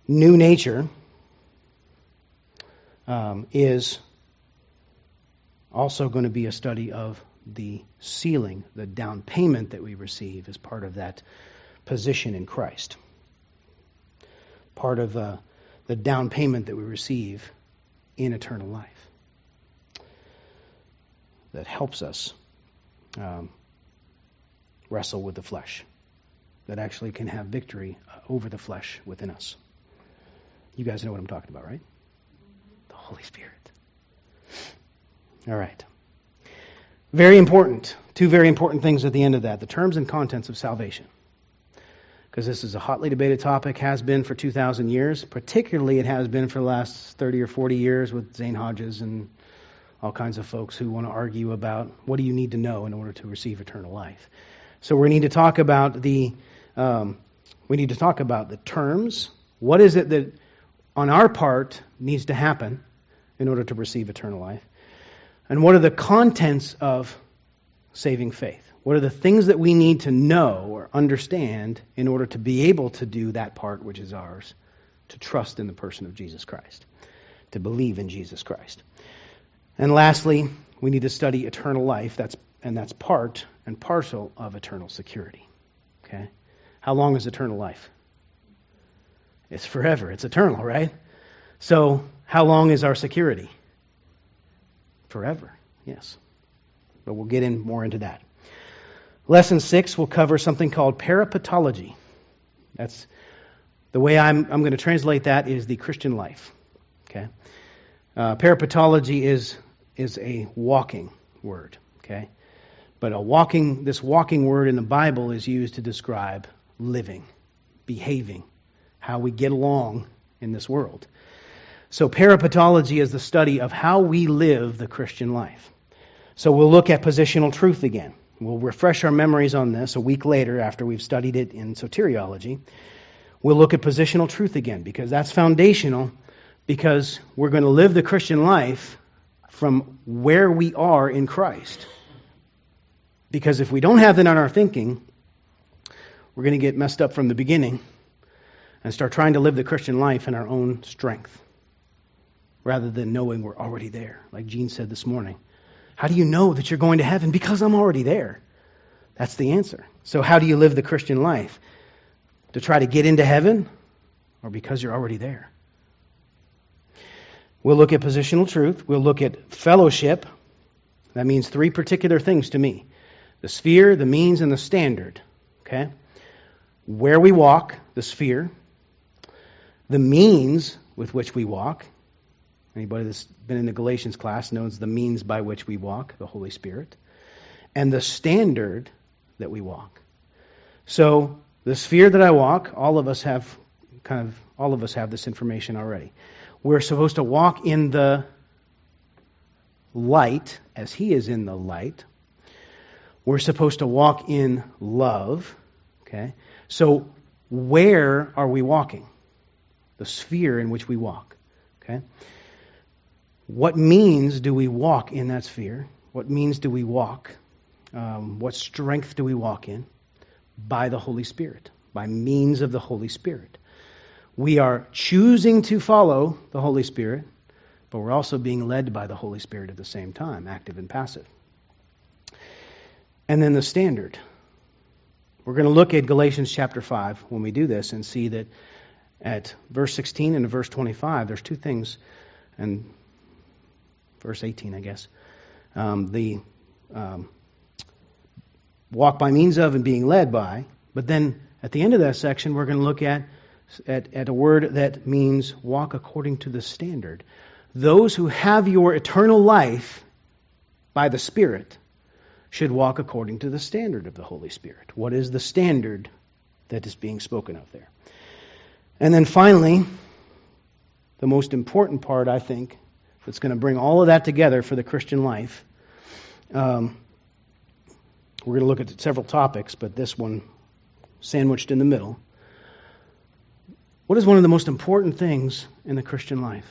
new nature um, is also going to be a study of the sealing, the down payment that we receive as part of that position in Christ. Part of uh, the down payment that we receive in eternal life that helps us um, wrestle with the flesh, that actually can have victory over the flesh within us. You guys know what I'm talking about, right? The Holy Spirit. All right. Very important. Two very important things at the end of that the terms and contents of salvation. Because this is a hotly debated topic, has been for 2,000 years. Particularly, it has been for the last 30 or 40 years with Zane Hodges and all kinds of folks who want to argue about what do you need to know in order to receive eternal life. So we need to talk about the um, we need to talk about the terms. What is it that on our part needs to happen in order to receive eternal life? And what are the contents of saving faith? What are the things that we need to know or understand in order to be able to do that part which is ours, to trust in the person of Jesus Christ, to believe in Jesus Christ? And lastly, we need to study eternal life, that's, and that's part and parcel of eternal security. Okay? How long is eternal life? It's forever. It's eternal, right? So, how long is our security? Forever, yes. But we'll get in more into that. Lesson six will cover something called peripatology. That's the way I'm, I'm going to translate that is the Christian life. Okay, uh, peripatology is is a walking word. Okay, but a walking this walking word in the Bible is used to describe living, behaving, how we get along in this world. So, peripatology is the study of how we live the Christian life. So, we'll look at positional truth again. We'll refresh our memories on this a week later after we've studied it in soteriology. We'll look at positional truth again because that's foundational because we're going to live the Christian life from where we are in Christ. Because if we don't have that in our thinking, we're going to get messed up from the beginning and start trying to live the Christian life in our own strength rather than knowing we're already there, like Gene said this morning. How do you know that you're going to heaven? Because I'm already there. That's the answer. So, how do you live the Christian life? To try to get into heaven or because you're already there? We'll look at positional truth. We'll look at fellowship. That means three particular things to me the sphere, the means, and the standard. Okay? Where we walk, the sphere. The means with which we walk. Anybody that's been in the Galatians class knows the means by which we walk, the Holy Spirit. And the standard that we walk. So, the sphere that I walk, all of us have kind of all of us have this information already. We're supposed to walk in the light as he is in the light. We're supposed to walk in love. Okay? So, where are we walking? The sphere in which we walk. Okay? What means do we walk in that sphere? What means do we walk? Um, what strength do we walk in? By the Holy Spirit, by means of the Holy Spirit. We are choosing to follow the Holy Spirit, but we're also being led by the Holy Spirit at the same time, active and passive. And then the standard. We're going to look at Galatians chapter 5 when we do this and see that at verse 16 and verse 25, there's two things, and verse 18, I guess. Um, the um, walk by means of and being led by. But then at the end of that section, we're going to look at, at, at a word that means walk according to the standard. Those who have your eternal life by the Spirit should walk according to the standard of the Holy Spirit. What is the standard that is being spoken of there? And then finally, the most important part, I think, that's going to bring all of that together for the Christian life. Um, we're going to look at several topics, but this one sandwiched in the middle. What is one of the most important things in the Christian life?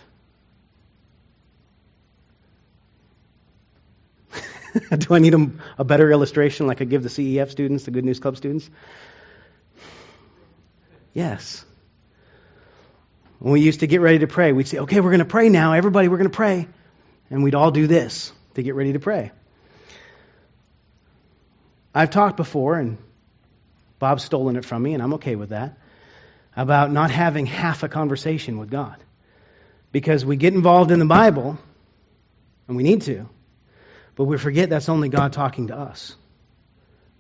Do I need a, a, better illustration like I give the CEF students, the Good News Club students? Yes. When we used to get ready to pray, we'd say, okay, we're going to pray now. Everybody, we're going to pray. And we'd all do this to get ready to pray. I've talked before, and Bob's stolen it from me, and I'm okay with that, about not having half a conversation with God. Because we get involved in the Bible, and we need to, but we forget that's only God talking to us.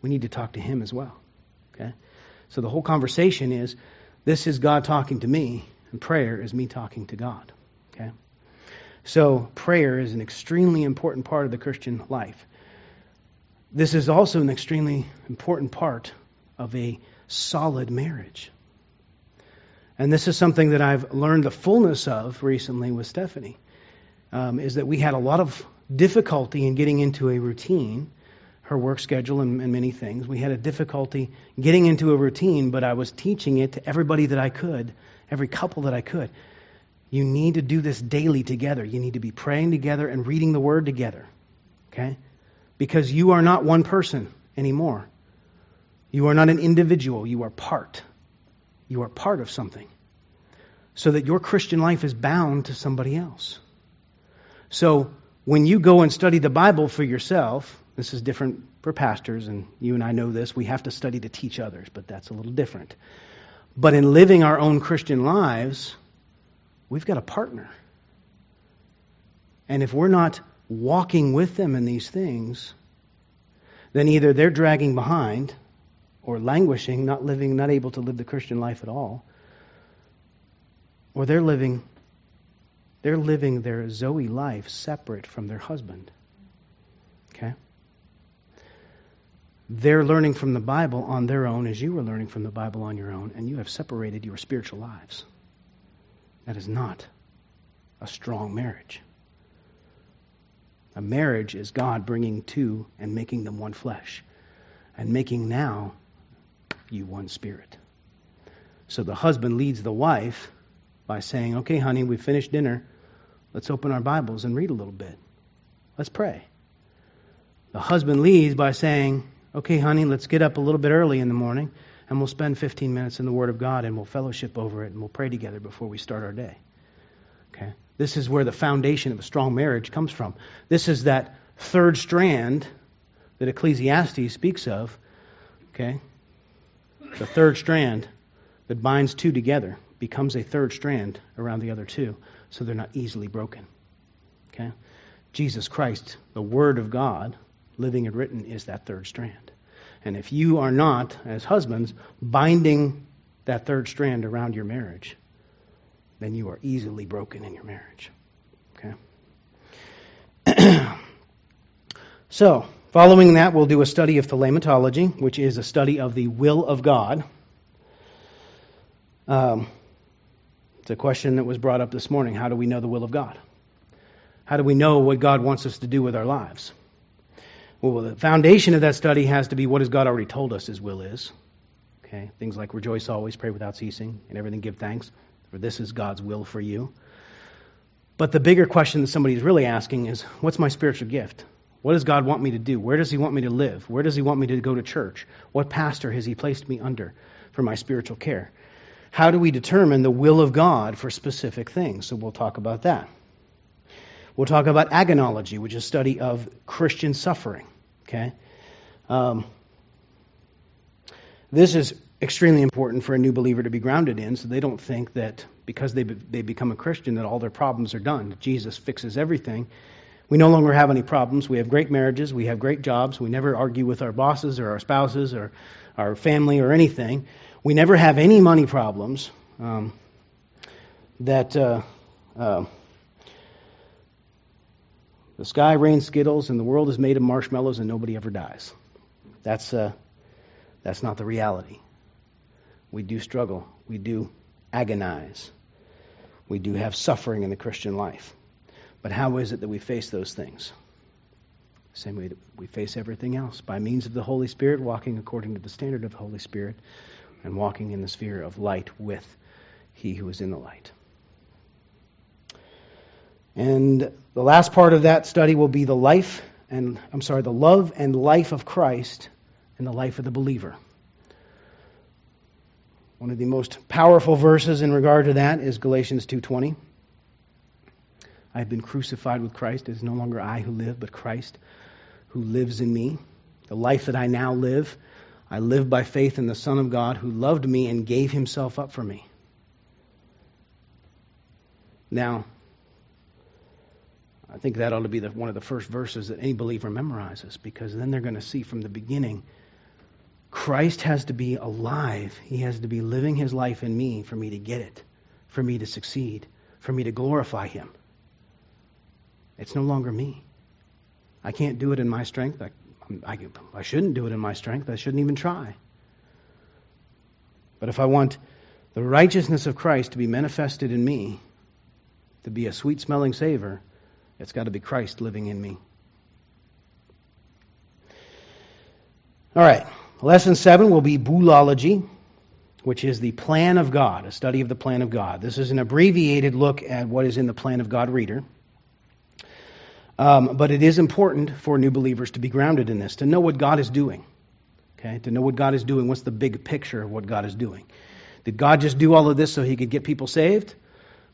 We need to talk to Him as well. Okay? So the whole conversation is this is God talking to me, and prayer is me talking to God. Okay? So prayer is an extremely important part of the Christian life. This is also an extremely important part of a solid marriage. And this is something that I've learned the fullness of recently with Stephanie, um, is that we had a lot of difficulty in getting into a routine, her work schedule and, and many things. We had a difficulty getting into a routine, but I was teaching it to everybody that I could, every couple that I could. You need to do this daily together. You need to be praying together and reading the Word together. Okay? because you are not one person anymore. You are not an individual, you are part. You are part of something. So that your Christian life is bound to somebody else. So when you go and study the Bible for yourself, this is different for pastors, and you and I know this. We have to study to teach others, but that's a little different. But in living our own Christian lives, we've got a partner. And if we're not walking with them in these things, then either they're dragging behind or languishing, not living, not able to live the Christian life at all, or they're living they're living their Zoe life separate from their husband. Okay? They're learning from the Bible on their own as you were learning from the Bible on your own, and you have separated your spiritual lives. That is not a strong marriage. A marriage is God bringing two and making them one flesh, and making now you one spirit. So the husband leads the wife by saying, Okay, honey, we finished dinner. Let's open our Bibles and read a little bit. Let's pray. The husband leads by saying, Okay, honey, let's get up a little bit early in the morning and we'll spend 15 minutes in the Word of God and we'll fellowship over it and we'll pray together before we start our day. Okay? This is where the foundation of a strong marriage comes from. This is that third strand that Ecclesiastes speaks of. Okay? The third strand that binds two together becomes a third strand around the other two, so they're not easily broken. Okay? Jesus Christ, the Word of God, living and written, is that third strand. And if you are not, as husbands, binding that third strand around your marriage, then you are easily broken in your marriage. Okay? so, following that, we'll do a study of thelematology, which is a study of the will of God. Um, it's a question that was brought up this morning. How do we know the will of God? How do we know what God wants us to do with our lives? Well, the foundation of that study has to be what has God already told us His will is. Okay, things like rejoice always, pray without ceasing, and everything give thanks, for this is God's will for you. But the bigger question that somebody is really asking is, what's my spiritual gift? What does God want me to do? Where does He want me to live? Where does He want me to go to church? What pastor has He placed me under for my spiritual care? How do we determine the will of God for specific things? So we'll talk about that. We'll talk about agonology, which is study of Christian suffering. Okay, um, this is extremely important for a new believer to be grounded in, so they don't think that because they be, they become a Christian that all their problems are done. Jesus fixes everything. We no longer have any problems. We have great marriages. We have great jobs. We never argue with our bosses or our spouses or our family or anything. We never have any money problems um, that uh, uh, the sky rains skittles and the world is made of marshmallows and nobody ever dies. That's, uh, that's not the reality. We do struggle. We do agonize. We do have suffering in the Christian life. But how is it that we face those things? Same way that we face everything else by means of the Holy Spirit, walking according to the standard of the Holy Spirit, and walking in the sphere of light with he who is in the light. And the last part of that study will be the life and I'm sorry, the love and life of Christ and the life of the believer. One of the most powerful verses in regard to that is Galatians 2:20. I have been crucified with Christ. It is no longer I who live, but Christ who lives in me. The life that I now live, I live by faith in the Son of God who loved me and gave himself up for me. Now, I think that ought to be the, one of the first verses that any believer memorizes because then they're going to see from the beginning Christ has to be alive. He has to be living his life in me for me to get it, for me to succeed, for me to glorify him. It's no longer me. I can't do it in my strength. I, I, I shouldn't do it in my strength. I shouldn't even try. But if I want the righteousness of Christ to be manifested in me, to be a sweet smelling savor, it's got to be Christ living in me. All right. Lesson seven will be Boulology, which is the plan of God, a study of the plan of God. This is an abbreviated look at what is in the plan of God reader. Um, but it is important for new believers to be grounded in this, to know what God is doing. Okay, to know what God is doing. What's the big picture of what God is doing? Did God just do all of this so he could get people saved?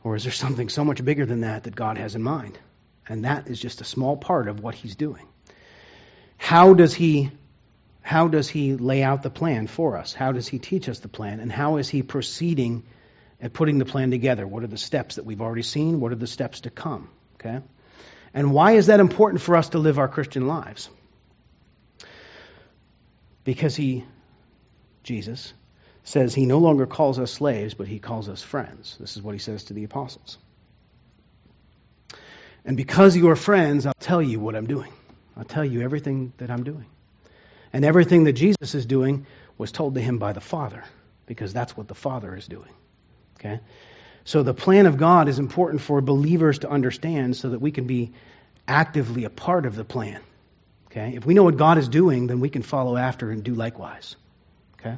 Or is there something so much bigger than that that God has in mind? And that is just a small part of what he's doing. How does he how does he lay out the plan for us? How does he teach us the plan? And how is he proceeding at putting the plan together? What are the steps that we've already seen? What are the steps to come? Okay? And why is that important for us to live our Christian lives? Because he, Jesus, says he no longer calls us slaves, but he calls us friends. This is what he says to the apostles. And because you are friends, I'll tell you what I'm doing. I'll tell you everything that I'm doing. And everything that Jesus is doing was told to him by the Father, because that's what the Father is doing. Okay? So the plan of God is important for believers to understand so that we can be actively a part of the plan. Okay? If we know what God is doing, then we can follow after and do likewise. Okay?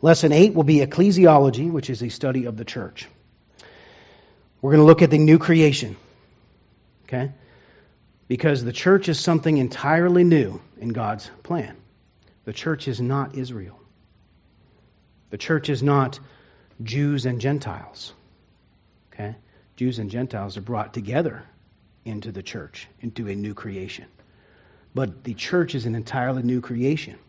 Lesson 8 will be ecclesiology, which is a study of the church. We're going to look at the new creation. Okay? Because the church is something entirely new in God's plan. The church is not Israel. The church is not Jews and Gentiles. Okay? Jews and Gentiles are brought together into the church, into a new creation. But the church is an entirely new creation.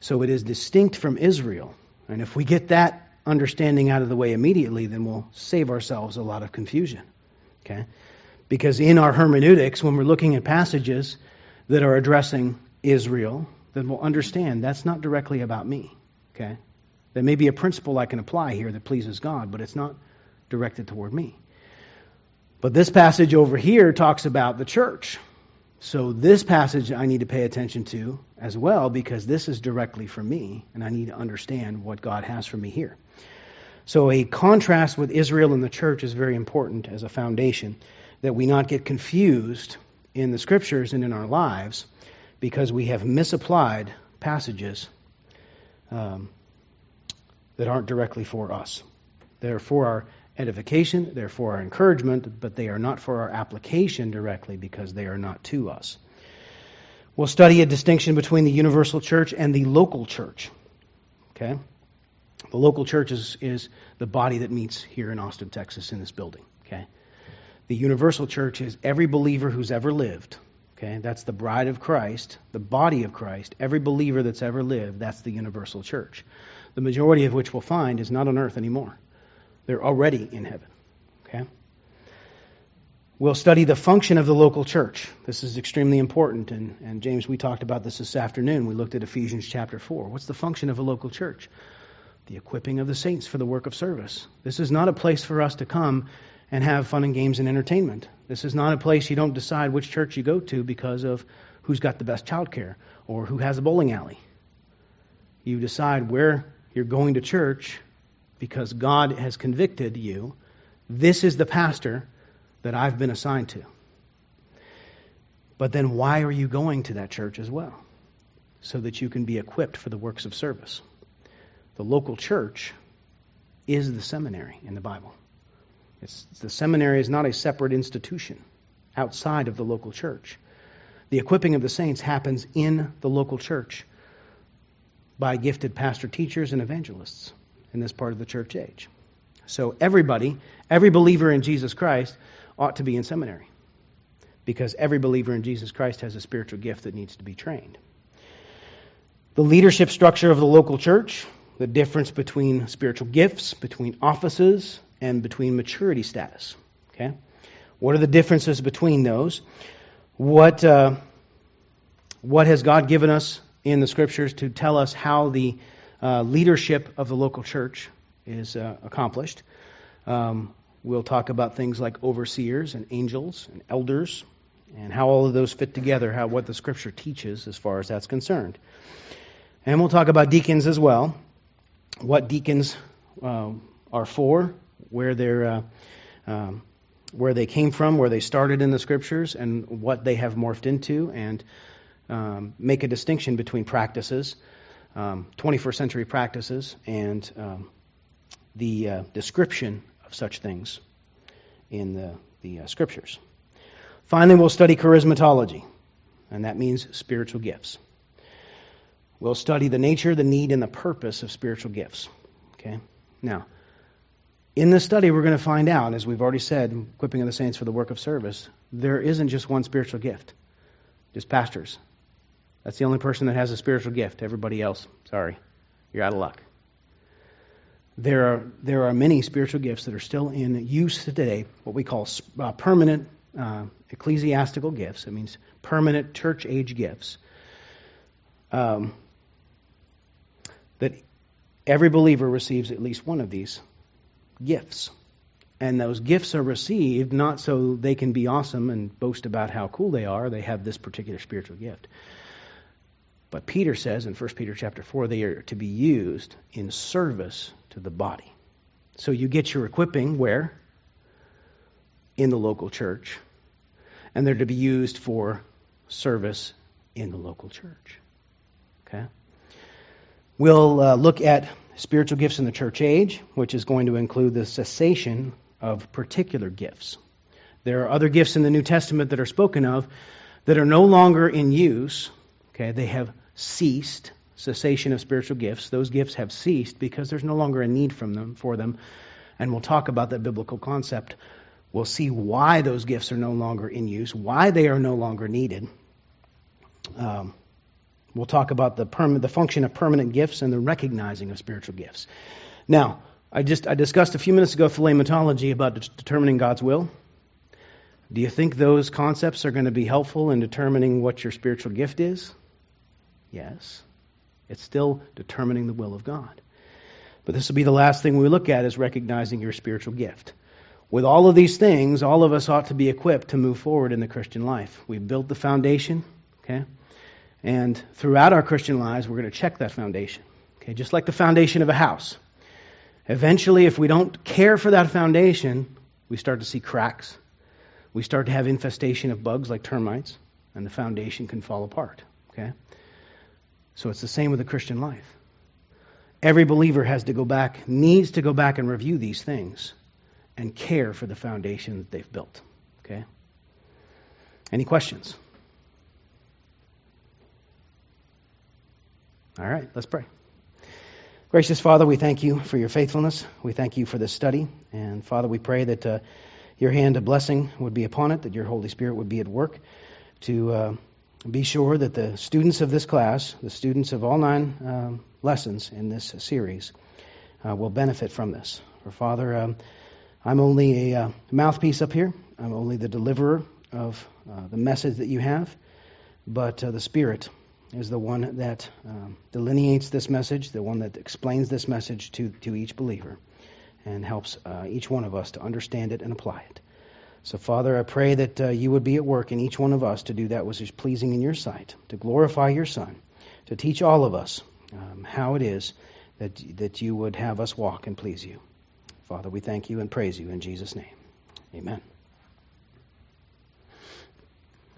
So it is distinct from Israel. And if we get that understanding out of the way immediately, then we'll save ourselves a lot of confusion. Okay? Because in our hermeneutics, when we're looking at passages that are addressing Israel, then we'll understand that's not directly about me. Okay? There may be a principle I can apply here that pleases God, but it's not directed toward me. But this passage over here talks about the church. So this passage I need to pay attention to as well because this is directly for me and I need to understand what God has for me here. So a contrast with Israel and the church is very important as a foundation that we not get confused in the scriptures and in our lives because we have misapplied passages um, that aren't directly for us. They're for our edification, they're for our encouragement, but they are not for our application directly because they are not to us. We'll study a distinction between the universal church and the local church. Okay? The local church is, is the body that meets here in Austin, Texas, in this building. Okay? The universal church is every believer who's ever lived. Okay? That's the bride of Christ, the body of Christ. Every believer that's ever lived, that's the universal church the majority of which we'll find is not on earth anymore. They're already in heaven. Okay? We'll study the function of the local church. This is extremely important. And, and James, we talked about this this afternoon. We looked at Ephesians chapter 4. What's the function of a local church? The equipping of the saints for the work of service. This is not a place for us to come and have fun and games and entertainment. This is not a place you don't decide which church you go to because of who's got the best child care or who has a bowling alley. You decide where you're going to church because God has convicted you. This is the pastor that I've been assigned to. But then why are you going to that church as well? So that you can be equipped for the works of service. The local church is the seminary in the Bible. It's, the seminary is not a separate institution outside of the local church. The equipping of the saints happens in the local church by gifted pastor teachers and evangelists in this part of the church age. So everybody, every believer in Jesus Christ ought to be in seminary because every believer in Jesus Christ has a spiritual gift that needs to be trained. The leadership structure of the local church, the difference between spiritual gifts, between offices, and between maturity status. Okay? What are the differences between those? What, uh, what has God given us in the scriptures to tell us how the uh, leadership of the local church is uh, accomplished. Um, we'll talk about things like overseers and angels and elders and how all of those fit together, how what the scripture teaches as far as that's concerned. And we'll talk about deacons as well, what deacons uh, are for, where they're uh, um, where they came from, where they started in the scriptures, and what they have morphed into, and um, make a distinction between practices, um, 21st century practices, and um, the uh, description of such things in the, the uh, scriptures. Finally, we'll study charismatology, and that means spiritual gifts. We'll study the nature, the need, and the purpose of spiritual gifts. Okay? Now, in this study, we're going to find out, as we've already said, equipping of the saints for the work of service, there isn't just one spiritual gift, just pastors. That's the only person that has a spiritual gift. Everybody else, sorry, you're out of luck. There are, there are many spiritual gifts that are still in use today, what we call uh, permanent uh, ecclesiastical gifts. It means permanent church age gifts. Um, that every believer receives at least one of these gifts. And those gifts are received not so they can be awesome and boast about how cool they are, they have this particular spiritual gift. But Peter says in 1 Peter chapter 4, they are to be used in service to the body. So you get your equipping where? In the local church. And they're to be used for service in the local church. Okay? We'll uh, look at spiritual gifts in the church age, which is going to include the cessation of particular gifts. There are other gifts in the New Testament that are spoken of that are no longer in use, okay, they have ceased, cessation of spiritual gifts. Those gifts have ceased because there's no longer a need from them for them. And we'll talk about that biblical concept. We'll see why those gifts are no longer in use, why they are no longer needed. Um, we'll talk about the, perm- the function of permanent gifts and the recognizing of spiritual gifts. Now, I just I discussed a few minutes ago thelematology about de- determining God's will. Do you think those concepts are going to be helpful in determining what your spiritual gift is? Yes. It's still determining the will of God. But this will be the last thing we look at is recognizing your spiritual gift. With all of these things, all of us ought to be equipped to move forward in the Christian life. We've built the foundation, okay? And throughout our Christian lives, we're going to check that foundation. Okay, just like the foundation of a house. Eventually, if we don't care for that foundation, we start to see cracks. We start to have infestation of bugs like termites, and the foundation can fall apart. Okay? So it's the same with the Christian life. Every believer has to go back, needs to go back and review these things and care for the foundation that they've built. Okay? Any questions? All right, let's pray. Gracious Father, we thank you for your faithfulness. We thank you for this study. And Father, we pray that uh, your hand of blessing would be upon it, that your Holy Spirit would be at work to uh, be sure that the students of this class, the students of all nine um, lessons in this series, uh, will benefit from this. For Father, um, I'm only a uh, mouthpiece up here. I'm only the deliverer of uh, the message that you have, but uh, the Spirit is the one that um, delineates this message, the one that explains this message to, to each believer, and helps uh, each one of us to understand it and apply it. So, Father, I pray that uh, you would be at work in each one of us to do that which is pleasing in your sight, to glorify your Son, to teach all of us um, how it is that, that you would have us walk and please you. Father, we thank you and praise you in Jesus' name. Amen.